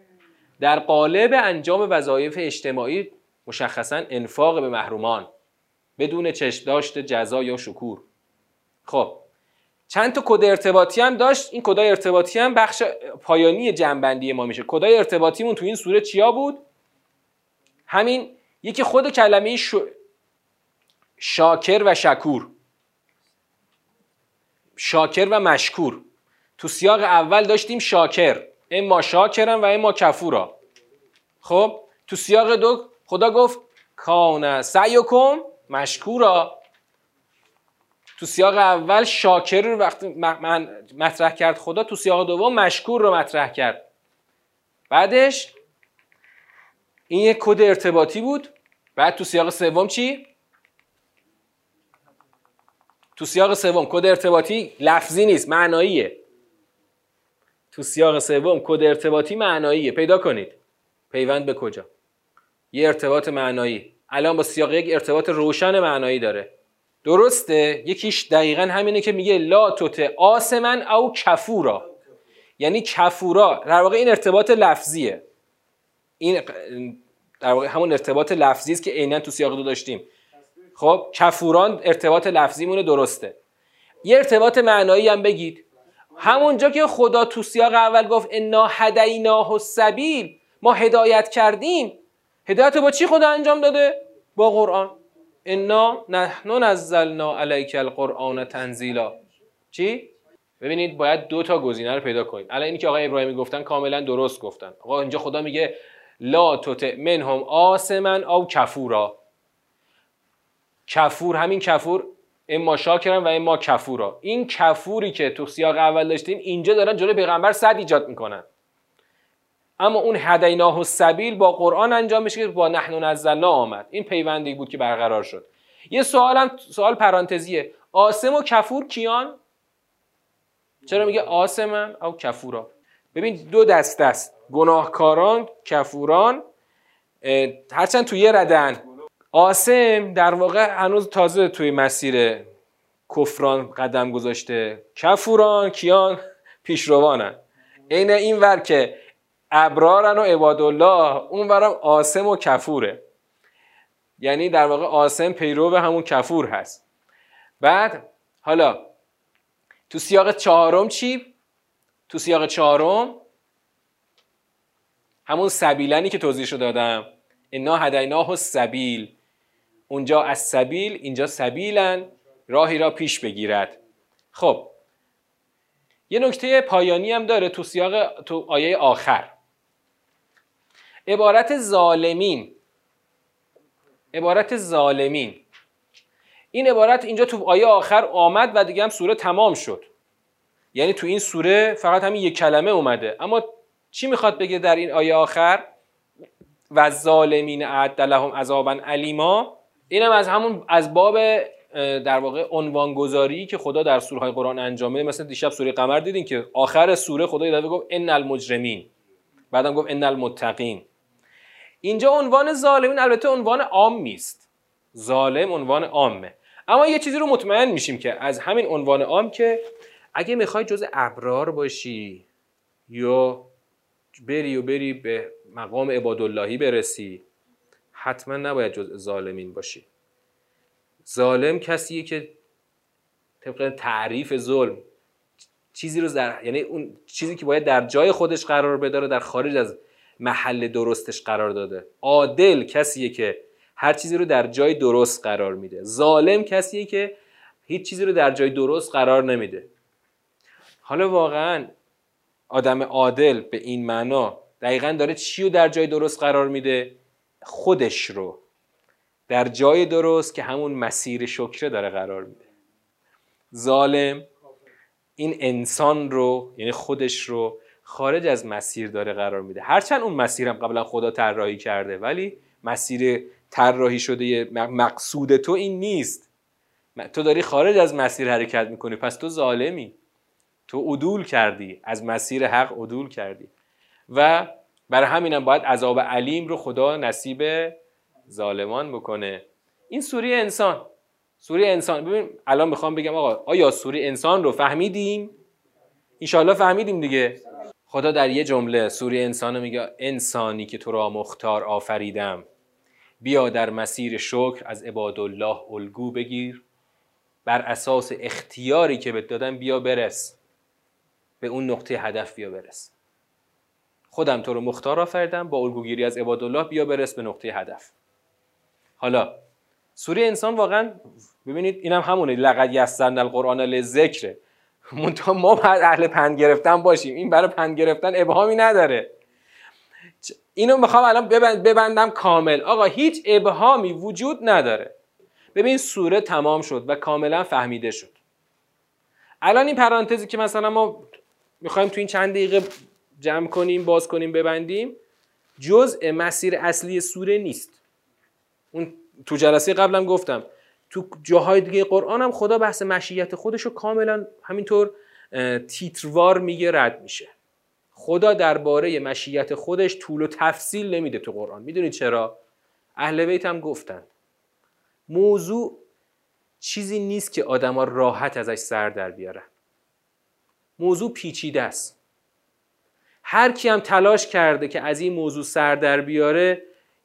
در قالب انجام وظایف اجتماعی مشخصا انفاق به محرومان. بدون چشم داشت جزا یا شکور. خب. چند تا کد ارتباطی هم داشت. این کدای ارتباطی هم بخش پایانی جنبندی ما میشه. کدای ارتباطیمون تو این سوره چیا بود؟ همین یکی خود کلمه شاکر و شکور. شاکر و مشکور. تو سیاق اول داشتیم شاکر. اما شاکرم و اما کفورا. خب تو سیاق دو خدا گفت کان سعیکم مشکورا. تو سیاق اول شاکر رو وقتی من مطرح کرد خدا تو سیاق دوم مشکور رو مطرح کرد. بعدش این یک کد ارتباطی بود. بعد تو سیاق سوم چی؟ تو سیاق سوم کد ارتباطی لفظی نیست معناییه. تو سیاق سوم کد ارتباطی معناییه. پیدا کنید. پیوند به کجا؟ یه ارتباط معنایی. الان با سیاق یک ارتباط روشن معنایی داره. درسته؟ یکیش دقیقا همینه که میگه لا توت آسمن او کفورا. یعنی کفورا. در واقع این ارتباط لفظیه. این در واقع همون ارتباط لفظی است که عینا تو سیاق دو داشتیم. خب کفوران ارتباط لفظیمونه درسته. یه ارتباط معنایی هم بگید. همونجا که خدا تو سیاق اول گفت انا هدیناه السبیل ما هدایت کردیم. هدایت با چی خدا انجام داده؟ با قرآن. انا نحن نزلنا علیک القرآن تنزیلا. چی؟ ببینید باید دو تا گزینه رو پیدا کنید الان اینی که آقای ابراهیمی گفتن کاملا درست گفتن. آقا اینجا خدا میگه لا تطع منهم آسمن او کفورا. کفور همین کفور اما شاکرن و اما کفورا. این کفوری که تو سیاق اول داشتیم اینجا دارن جلوی پیغمبر صد ایجاد می‌کنن. اما اون هدیناه و سبیل با قرآن انجام میشه که با نحن نزلنا آمد. این پیوندی بود که برقرار شد. یه سوالم سوال پرانتزیه. آسم و کفور کیان؟ چرا میگه آسمن؟ او کفورا. ببین دو دست است. گناهکاران کفوران هرچند توی یه ردن. آسم در واقع هنوز تازه توی مسیر کفران قدم گذاشته. کفوران کیان پیشروانن. عین این ور که ابرارن و عبادالله اون ورم آسم و کفوره. یعنی در واقع آسم پیرو همون کفور هست. بعد حالا تو سیاق چهارم چی؟ تو سیاق چهارم همون سبیلنی که توضیح دادم. انا هدیناه سبیل اونجا از سبیل اینجا سبیلن راهی را پیش بگیرد. خب یه نکته پایانی هم داره تو سیاق تو آیه آخر. عبارت ظالمین. عبارت ظالمین. این عبارت اینجا تو آیه آخر آمد و دیگه هم سوره تمام شد. یعنی تو این سوره فقط همین یک کلمه اومده. اما چی می‌خواد بگه در این آیه آخر؟ و ظالمین اعد لهم عذابا علیما اینم از همون از باب در واقع عنوان گذاری که خدا در سوره های قرآن انجامه مثلا دیشب سوره قمر دیدین که آخر سوره خدا یه گفت ان المجرمین بعدم گفت ان المتقین اینجا عنوان ظالمین البته عنوان عام نیست. ظالم عنوان عامه. اما یه چیزی رو مطمئن میشیم که از همین عنوان عام که اگه می‌خوای جز ابرار باشی یا بری و بری به مقام عباداللهی برسی حتما نباید جز ظالمین باشی. ظالم کسیه که طبق تعریف ظلم چیزی رو در یعنی اون چیزی که باید در جای خودش قرار بداره در خارج از محل درستش قرار داده. عادل کسیه که هر چیزی رو در جای درست قرار میده. ظالم کسیه که هیچ چیزی رو در جای درست قرار نمیده. حالا واقعا آدم عادل به این معنا دقیقا داره چی رو در جای درست قرار میده؟ خودش رو در جای درست که همون مسیر شکره داره قرار میده. ظالم این انسان رو یعنی خودش رو خارج از مسیر داره قرار میده. هرچند اون مسیرم قبلا خدا طراحی کرده ولی مسیر طراحی شده مقصود تو این نیست. تو داری خارج از مسیر حرکت می‌کنی پس تو ظالمی. تو عدول کردی از مسیر حق عدول کردی. و برای همینم باید عذاب علیم رو خدا نصیب ظالمان بکنه. این سوری انسان سوری انسان ببین الان می‌خوام بگم آقا آیا سوری انسان رو فهمیدیم؟ ایشالله فهمیدیم دیگه. خدا در یه جمله سوری انسان میگه انسانی که تو را مختار آفریدم. بیا در مسیر شکر از عبادالله الگو بگیر. بر اساس اختیاری که بهت دادم بیا برس. به اون نقطه هدف بیا برس. خودم تو رو مختار آفریدم با الگوگیری از عبادالله بیا برس به نقطه هدف. حالا سوره انسان واقعا ببینید اینم همونه لقد یسرنا القرآن لذکره منتها ما بعد اهل پند گرفتن باشیم این برای پند گرفتن ابهامی نداره. اینو می‌خوام الان ببندم کامل. آقا هیچ ابهامی وجود نداره. ببین سوره تمام شد و کاملا فهمیده شد. الان این پرانتزی که مثلا ما می‌خوایم تو این چند دقیقه جمع کنیم باز کنیم ببندیم. جزء مسیر اصلی سوره نیست. اون تو جلسه قبلم گفتم. تو جاهای دیگه قرآن هم خدا بحث مشیت خودش رو کاملا همینطور تیتروار میگه رد میشه. خدا درباره مشیت خودش طول و تفصیل نمیده تو قرآن. می‌دونید چرا؟ اهل بیت هم گفتن. موضوع چیزی نیست که آدما راحت ازش سر در بیارن. موضوع پیچیده است. هر کی هم تلاش کرده که از این موضوع سر در بیاره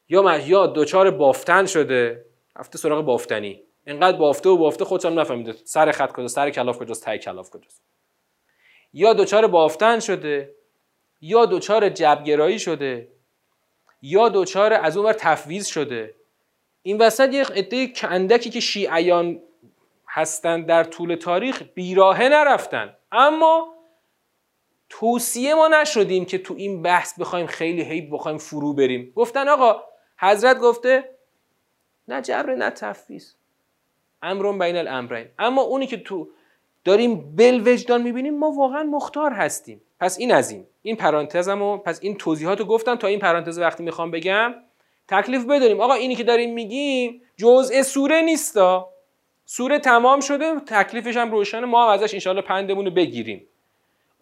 یا یا دچار بافتن شده. رفته سراغ بافتنی. انقدر بافته و بافته خودش هم نفهمیده سر خط کجاست سر کلاف کجاست تای کلاف کجاست. یا دچار بافتن شده یا دچار جبگرایی شده یا دچار از اونور تفویض شده. این وسط یه عده کندکی که شیعیان هستند در طول تاریخ بیراهه نرفتن. اما توصیه ما نشدیم که تو این بحث بخوایم خیلی هی بخوایم فرو بریم. گفتن آقا حضرت گفته نه جبر نه تفویض. امرون بین الامرین. اما اونی که تو داریم بل وجدان می‌بینیم ما واقعا مختار هستیم. پس این از این. این پرانتزمو پس این توضیحات رو گفتم تا این پرانتز وقتی می‌خوام بگم تکلیف بداریم آقا اینی که داریم میگیم جزء سوره نیستا سوره تمام شده تکلیفش هم روشنه. ما هم ازش انشالله پندمون رو بگیریم.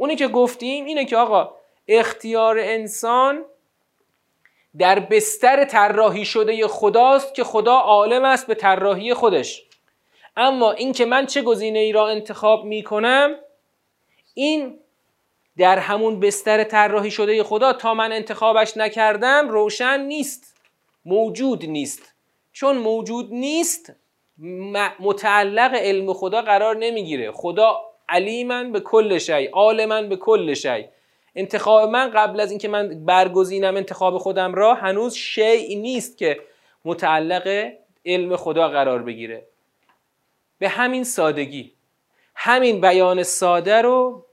اونی که گفتیم اینه که آقا اختیار انسان در بستر طراحی شده خداست که خدا عالم است به طراحی خودش. اما اینکه من چه گزینه ای را انتخاب می کنم این در همون بستر طراحی شده خدا تا من انتخابش نکردم روشن نیست موجود نیست. چون موجود نیست متعلق علم خدا قرار نمی‌گیره. خدا علیمن به کل شی عالمن به کل شی. انتخاب من قبل از اینکه من برگزینم انتخاب خودم را هنوز شیء نیست که متعلق علم خدا قرار بگیره. به همین سادگی همین بیان ساده رو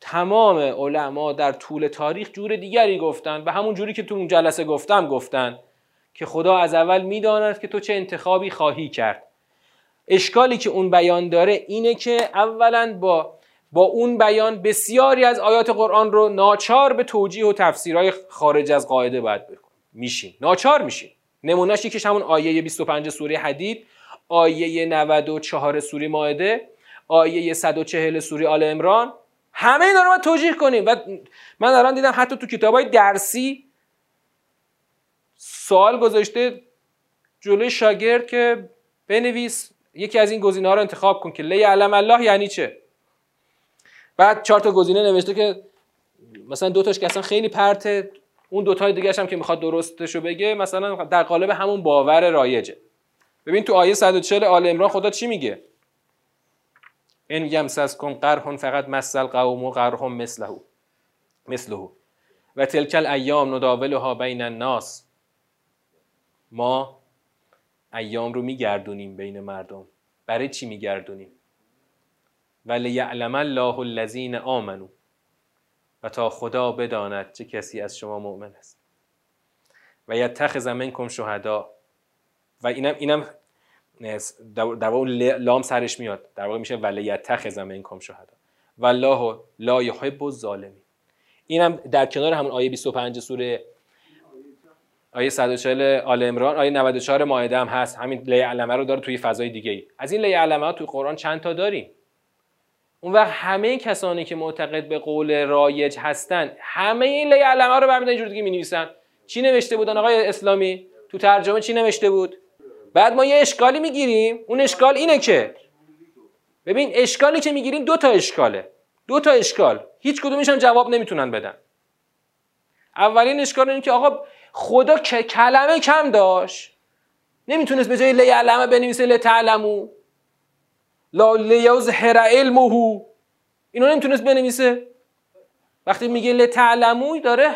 تمام علما در طول تاریخ جور دیگری گفتن به همون جوری که تو اون جلسه گفتم گفتن که خدا از اول می‌داند که تو چه انتخابی خواهی کرد. اشکالی که اون بیان داره اینه که اولا با با اون بیان بسیاری از آیات قرآن رو ناچار به توجیه و تفسیرهای خارج از قاعده باید میشین ناچار میشین نمونهش یکیش همون آیه 25 سوره حدید آیه 94 سوره ماعده آیه 140 سوره آل عمران. همه اینا رو باید توجیه کنیم. و من الان دیدم حتی تو کتابای درسی سوال گذاشته جلوی شاگرد که بنویس. یکی از این گزینه ها رو انتخاب کن که لی علم الله یعنی چه؟ بعد چهار تا گزینه نوشته که مثلا دو تاش که اصلا خیلی پرته اون دو تای دیگه هم که می‌خواد درستشو بگه مثلا در قالب همون باور رایجه. ببین تو آیه 140 آل عمران خدا چی میگه؟ ان یمسسکم قرح فقط مسل قوم و قرهم مثله مثله و تلک الایام نداولها بین الناس. ما ایام رو میگردونیم بین مردم. برای چی میگردونیم؟ ولی یعلم الله الذین آمنو و تا خدا بداند چه کسی از شما مؤمن است. و یتخذ منکم شهدا. و اینم اینم در واقع لام سرش میاد. در واقع میشه ولی یتخذ منکم شهدا. والله لا یحب الظالمین. اینم در کنار همون آیه 25 سوره آیه 140 آل عمران آیه 94 مائده هم هست. همین لی علمه رو داره توی فضای دیگه ای. از این لی علمه ها توی قرآن چند تا داریم؟ اون وقت همه کسانی که معتقد به قول رایج هستن همه این لی علمه رو برمیدن اینجور دیگه می نویسن چی نوشته بودن آقای اسلامی؟ تو ترجمه چی نوشته بود؟ بعد ما یه اشکالی می‌گیریم. اون اشکال اینه که ببین اشکالی که می‌گیریم دو تا اشکاله. دو تا اشکال. هیچ کدومش هم جواب نمی‌تونن بدن. اولین اشکال اینه که آقا خدا که کلمه کم داشت. نمی‌تونست به جای لیعلمه بنویسه لتعلمو. لا لیظهر علمه اینو نمی‌تونست بنویسه. وقتی میگه لتعلمو داره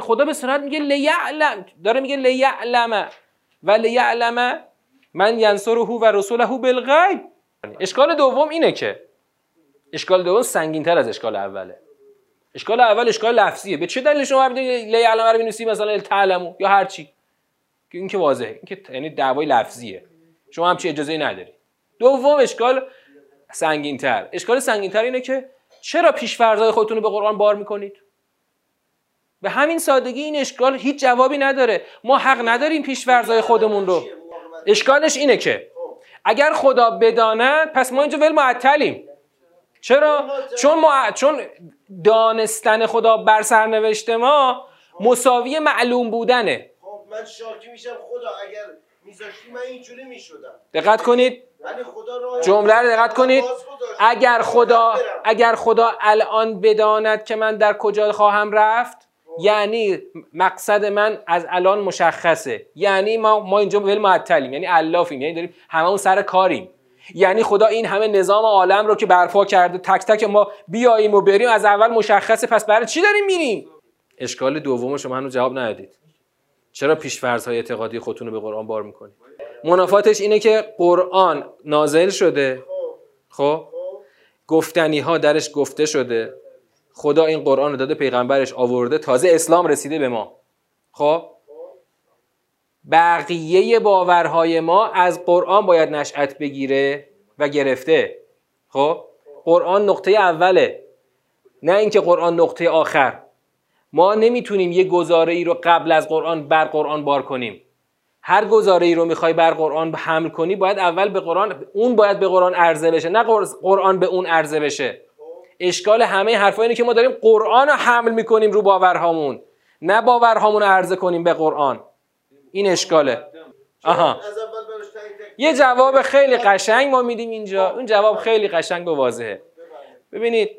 خدا به صورت میگه لیعلم. داره میگه لیعلمه. و لیعلمه من ینصره و رسوله بالغیب. اشکال دوم اینه که اشکال دوم سنگین تر از اشکال اوله. اشکال اول اشکال لفظیه. به چه دلیل شما ببینید لی علمه رو بنویسی مثلا تعلمو یا هر چی. که این که واضحه. این که یعنی دعوای لفظیه. شما هم چی اجازه نداری. دوم اشکال سنگین تر اشکال سنگین تر اینه که چرا پیشفرضای خودتون رو به قرآن بار می‌کنید؟ به همین سادگی این اشکال هیچ جوابی نداره. ما حق نداریم پیشفرضای خودمون رو. اشکالش اینه که اگر خدا بداند پس ما اینجا ول معطلیم. چرا؟ چون, ما... چون دانستن خدا بر سرنوشت ما مساوی معلوم بودنه. خب من شاکی میشم خدا اگر میذاشتی من اینجوری می‌شدم. دقت کنید. جمله رو دقت کنید. اگر خدا اگر خدا الان بداند که من در کجا خواهم رفت خب. یعنی مقصد من از الان مشخصه. یعنی ما ما اینجا ول معطلیم. یعنی الافیم یعنی داریم هممون سر کاریم. یعنی خدا این همه نظام عالم رو که برپا کرده تک تک ما بیاییم و بریم از اول مشخصه پس برای چی داریم میریم؟ اشکال دوم شما هنوز جواب ندادید. چرا پیشفرض های اعتقادی خودتون رو به قرآن بار می‌کنید؟ منافاتش اینه که قرآن نازل شده خب؟ گفتنی ها درش گفته شده. خدا این قرآن رو داده پیغمبرش آورده تازه اسلام رسیده به ما. خب؟ بقیه باورهای ما از قرآن باید نشأت بگیره و گرفته. خب؟ قرآن نقطه اوله. نه اینکه قرآن نقطه آخر. ما نمی‌تونیم یه گزاره ای رو قبل از قرآن بر قرآن بار کنیم. هر گزاره ای رو می‌خوای بر قرآن حمل کنی باید اول به قرآن اون باید به قرآن عرضه بشه نه قرآن به اون عرضه بشه. اشکال همه حرفا اینه که ما داریم قرآن رو حمل می‌کنیم رو باورهامون. نه باورهامون رو عرضه کنیم به قرآن. این اشکاله. آها. یه جواب خیلی قشنگ ما میدیم اینجا. اون جواب خیلی قشنگ و واضحه. ببینید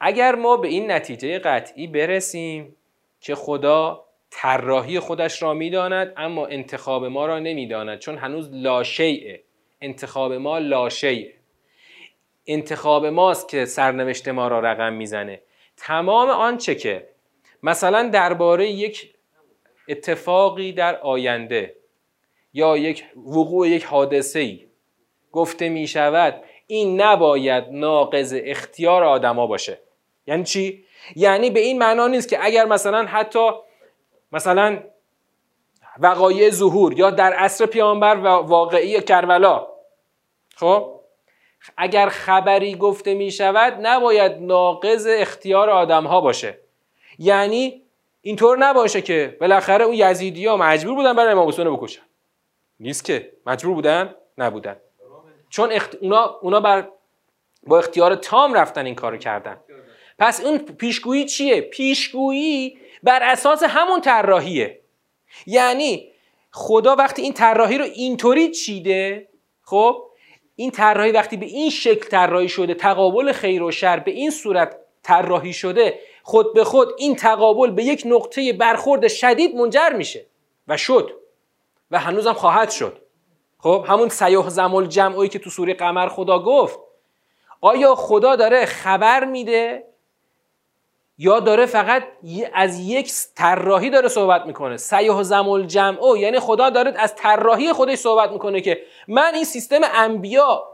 اگر ما به این نتیجه قطعی برسیم که خدا طراحی خودش را می‌داند اما انتخاب ما را نمی‌داند چون هنوز لاشیعه انتخاب ما لاشیعه انتخاب ماست که سرنوشت ما را رقم می‌زنه. تمام آنچه که مثلا درباره یک اتفاقی در آینده یا یک وقوع یک حادثه ای گفته می شود این نباید ناقض اختیار آدما باشه. یعنی چی؟ یعنی به این معنا نیست که اگر مثلا حتی مثلا وقایع ظهور یا در عصر پیامبر و واقعی کربلا خب؟ اگر خبری گفته می شود نباید ناقض اختیار آدم ها باشه. یعنی اینطور نباشه که بالاخره اون یزیدی ها مجبور بودن برای امام حسین بکشن. نیست که. مجبور بودن؟ نبودن. چون اخت... اونا, اونا بر... با اختیار تام رفتن این کارو کردن. پس اون پیشگویی چیه؟ پیشگویی بر اساس همون طراحیه. یعنی خدا وقتی این طراحی رو اینطوری چیده خب این طراحی وقتی به این شکل طراحی شده تقابل خیر و شر به این صورت طراحی شده خود به خود این تقابل به یک نقطه برخورد شدید منجر میشه. و شد. و هنوزم خواهد شد. خب همون سیاه زمال جمعی که تو سوره قمر خدا گفت آیا خدا داره خبر میده؟ یا داره فقط از یک طراحی داره صحبت می‌کنه؟ سیاه زمال جمعو یعنی خدا داره از طراحی خودش صحبت می‌کنه که من این سیستم انبیا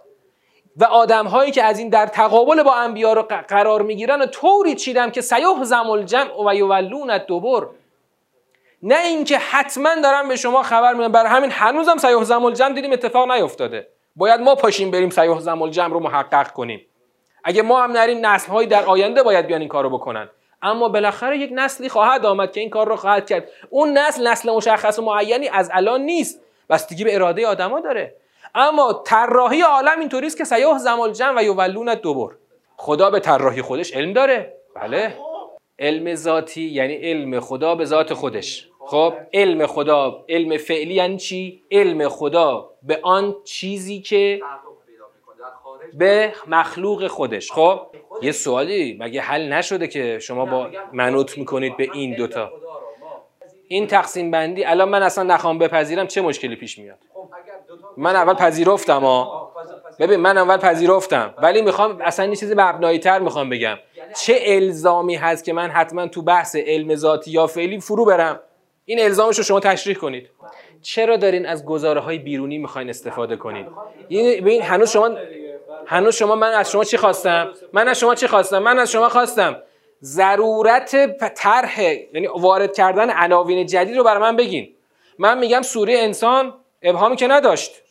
و آدم هایی که از این در تقابل با انبیا رو قرار می‌گیرن و طوری چیدم که سیاه زمال جمع و یولون دوبر نه اینکه حتما دارم به شما خبر میدم. برای همین هنوزم سیاه زمال جمع دیدیم اتفاق نیفتاده. باید ما پاشیم بریم سیاه زمال جمع رو محقق کنیم. اگه ما هم نریم نسل هایی در آینده باید بیان این کارو بکنن. اما بالاخره یک نسلی خواهد آمد که این کار رو خواهد کرد. اون نسل نسل مشخص و معینی از الان نیست. بستگی به اراده آدما داره. اما طراحی عالم اینطوری است که سیاه زمال جمع و یولون دوبر. خدا به طراحی خودش علم داره. بله. علم ذاتی یعنی علم خدا به ذات خودش. خب علم خدا علم فعلی یعنی چی؟ علم خدا به آن چیزی که به مخلوق خودش. خب یه سوالی مگه حل نشده که شما با منوط می‌کنید به این دوتا؟ این تقسیم بندی الان من اصلا نخوام بپذیرم چه مشکلی پیش میاد؟ من اول پذیرفتم ببین من اول پذیرفتم. ولی می‌خوام اصلا یه چیزی مبنایی تر می‌خوام بگم. چه الزامی هست که من حتما تو بحث علم ذاتی یا فعلی فرو برم؟ این الزامش رو شما تشریح کنید. چرا دارین از گزاره های بیرونی می‌خواین استفاده کنید؟ این هنوز شما هنوز شما من از شما چی خواستم؟ من از شما چی خواستم؟ من از شما خواستم ضرورت طرح یعنی وارد کردن عناوین جدید رو برای من بگین. من میگم سوره انسان ابهامی که نداشت.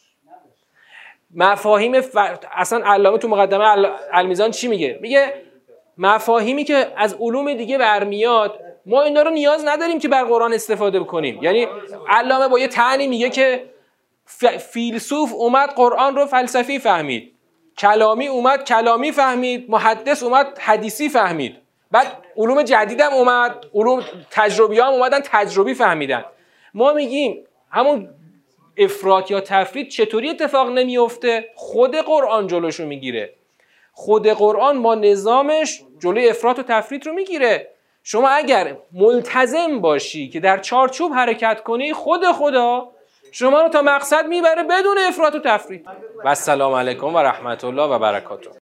مفاهیم ف... اصلا علامه تو مقدمه المیزان چی میگه؟ میگه مفاهیمی که از علوم دیگه برمیاد ما اینا رو نیاز نداریم که بر قرآن استفاده بکنیم. یعنی علامه با یه تعنی میگه که فیلسوف اومد قرآن رو فلسفی فهمید. کلامی اومد کلامی فهمید. محدث اومد حدیثی فهمید. بعد علوم جدیدم اومد علوم تجربی هم اومدن تجربی فهمیدن. ما میگیم همون افراط یا تفرید چطوری اتفاق نمیفته خود قرآن جلوشو می‌گیره. خود قرآن ما نظامش جلوی افراط و تفرید رو می‌گیره. شما اگر ملتزم باشی که در چارچوب حرکت کنی خود خدا شما رو تا مقصد می‌بره بدون افراط و تفرید. و السلام علیکم و رحمت الله و برکاته.